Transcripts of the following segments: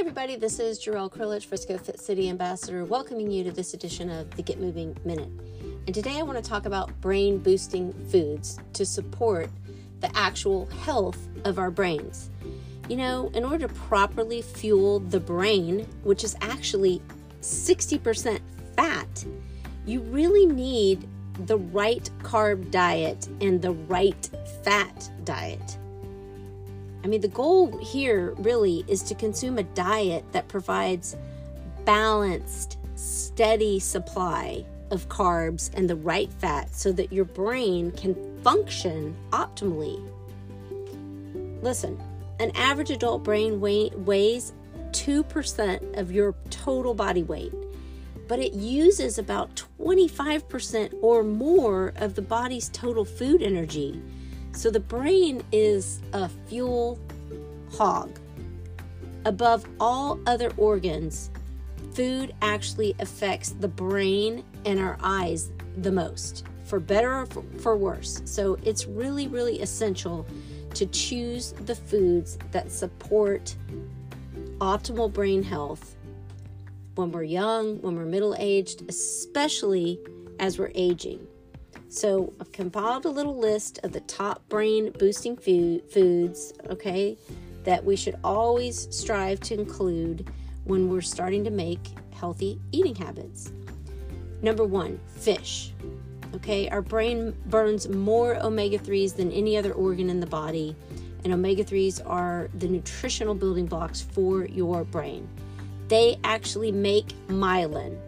everybody, this is Gerryl Krilic, Frisco Fit City Ambassador, welcoming you to this edition of the Get Moving Minute. And today I want to talk about brain boosting foods to support the actual health of our brains. You know, in order to properly fuel the brain, which is actually 60% fat, you really need the right carb diet and the right fat diet. I mean, the goal here really is to consume a diet that provides balanced, steady supply of carbs and the right fat so that your brain can function optimally. Listen, an average adult brain weighs 2% of your total body weight, but it uses about 25% or more of the body's total food energy. So the brain is a fuel hog. Above all other organs, food actually affects the brain and our eyes the most, for better or for, worse. So it's really, really essential to choose the foods that support optimal brain health when we're young, when we're middle aged, especially as we're aging. So I've compiled a little list of the top brain boosting food, foods, okay, that we should always strive to include when we're starting to make healthy eating habits. Number one, fish. Okay, our brain burns more omega 3s than any other organ in the body, and omega 3s are the nutritional building blocks for your brain. They actually make myelin,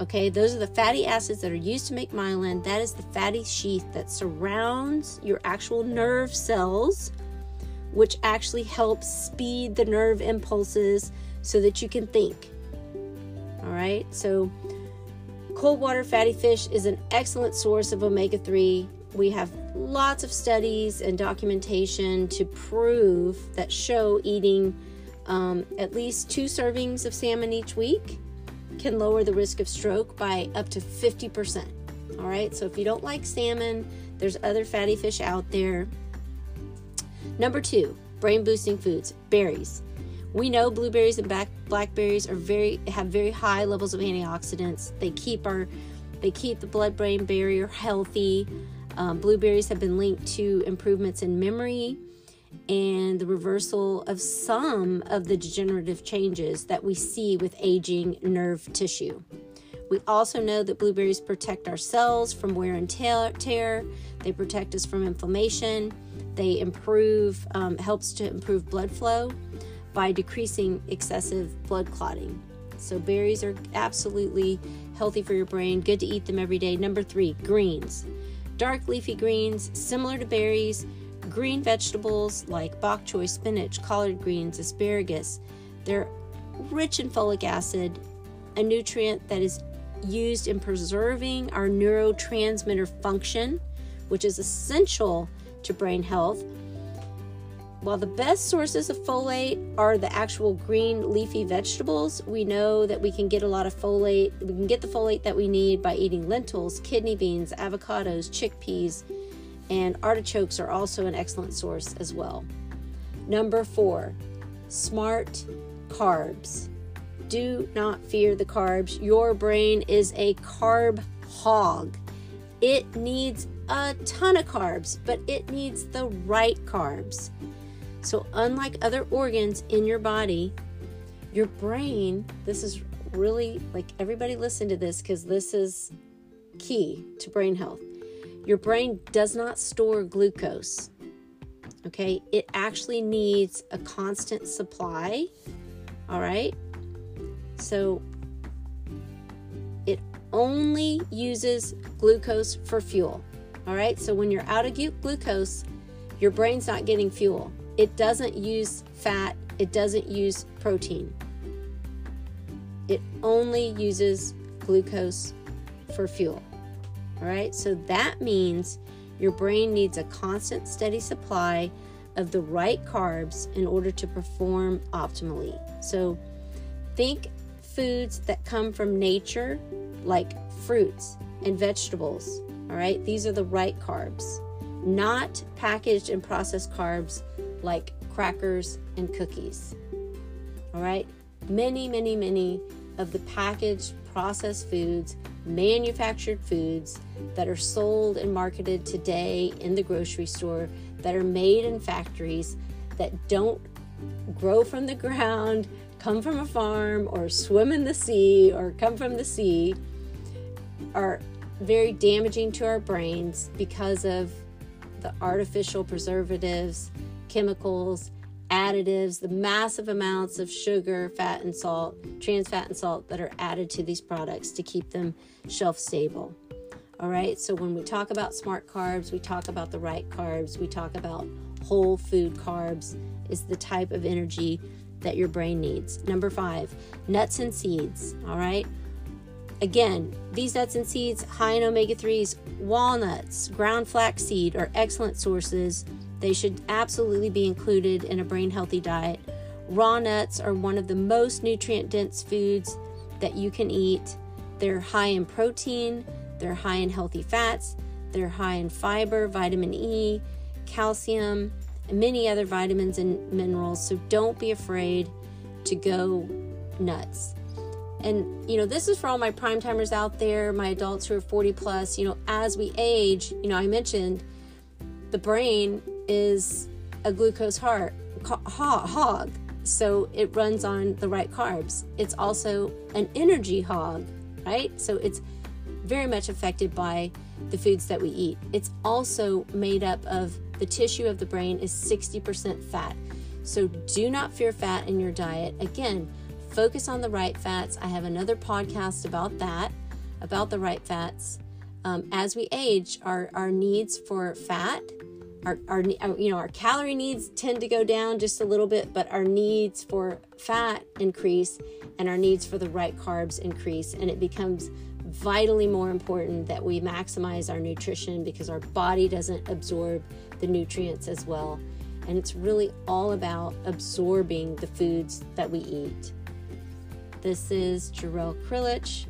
Okay, those are the fatty acids that are used to make myelin. That is the fatty sheath that surrounds your actual nerve cells, which actually helps speed the nerve impulses so that you can think. All right, so cold water fatty fish is an excellent source of omega 3. We have lots of studies and documentation to prove that show eating um, at least two servings of salmon each week can lower the risk of stroke by up to 50%. All right, so if you don't like salmon, there's other fatty fish out there. Number two, brain boosting foods, berries. We know blueberries and black, blackberries are very have very high levels of antioxidants. They keep our they keep the blood brain barrier healthy. Um, blueberries have been linked to improvements in memory, and the reversal of some of the degenerative changes that we see with aging nerve tissue. We also know that blueberries protect our cells from wear and tear. They protect us from inflammation. They improve, um, helps to improve blood flow by decreasing excessive blood clotting. So berries are absolutely healthy for your brain. Good to eat them every day. Number three, greens. Dark leafy greens, similar to berries, Green vegetables like bok choy, spinach, collard greens, asparagus, they're rich in folic acid, a nutrient that is used in preserving our neurotransmitter function, which is essential to brain health. While the best sources of folate are the actual green leafy vegetables, we know that we can get a lot of folate. We can get the folate that we need by eating lentils, kidney beans, avocados, chickpeas, and artichokes are also an excellent source as well. Number four, smart carbs. Do not fear the carbs. Your brain is a carb hog. It needs a ton of carbs, but it needs the right carbs. So, unlike other organs in your body, your brain, this is really like everybody listen to this because this is key to brain health. Your brain does not store glucose. Okay, it actually needs a constant supply. All right, so it only uses glucose for fuel. All right, so when you're out of glucose, your brain's not getting fuel. It doesn't use fat, it doesn't use protein. It only uses glucose for fuel. All right, so that means your brain needs a constant, steady supply of the right carbs in order to perform optimally. So think foods that come from nature, like fruits and vegetables. All right, these are the right carbs, not packaged and processed carbs like crackers and cookies. All right, many, many, many of the packaged processed foods, manufactured foods that are sold and marketed today in the grocery store that are made in factories that don't grow from the ground, come from a farm, or swim in the sea, or come from the sea are very damaging to our brains because of the artificial preservatives, chemicals, additives, the massive amounts of sugar, fat, and salt, trans fat and salt that are added to these products to keep them shelf stable. All right, so when we talk about smart carbs, we talk about the right carbs, we talk about whole food carbs, is the type of energy that your brain needs. Number five, nuts and seeds. All right, Again, these nuts and seeds, high in omega 3s, walnuts, ground flaxseed are excellent sources. They should absolutely be included in a brain healthy diet. Raw nuts are one of the most nutrient dense foods that you can eat. They're high in protein, they're high in healthy fats, they're high in fiber, vitamin E, calcium, and many other vitamins and minerals. So don't be afraid to go nuts. And, you know, this is for all my prime timers out there, my adults who are 40 plus. You know, as we age, you know, I mentioned the brain is a glucose heart, hog. So it runs on the right carbs. It's also an energy hog, right? So it's very much affected by the foods that we eat. It's also made up of the tissue of the brain is 60% fat. So do not fear fat in your diet. Again, focus on the right fats. I have another podcast about that, about the right fats. Um, as we age, our, our needs for fat, our, our, you know, our calorie needs tend to go down just a little bit, but our needs for fat increase and our needs for the right carbs increase. And it becomes vitally more important that we maximize our nutrition because our body doesn't absorb the nutrients as well. And it's really all about absorbing the foods that we eat. This is Gerryl Krilic,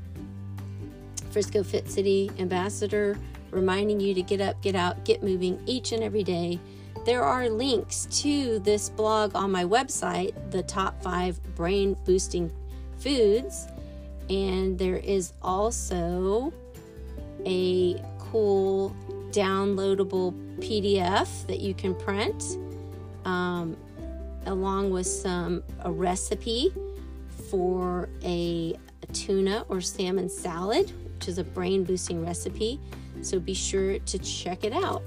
Frisco Fit City Ambassador, reminding you to get up, get out, get moving each and every day. There are links to this blog on my website, the top five brain boosting foods. And there is also a cool downloadable PDF that you can print, um, along with some a recipe for a, a tuna or salmon salad, which is a brain boosting recipe. So be sure to check it out.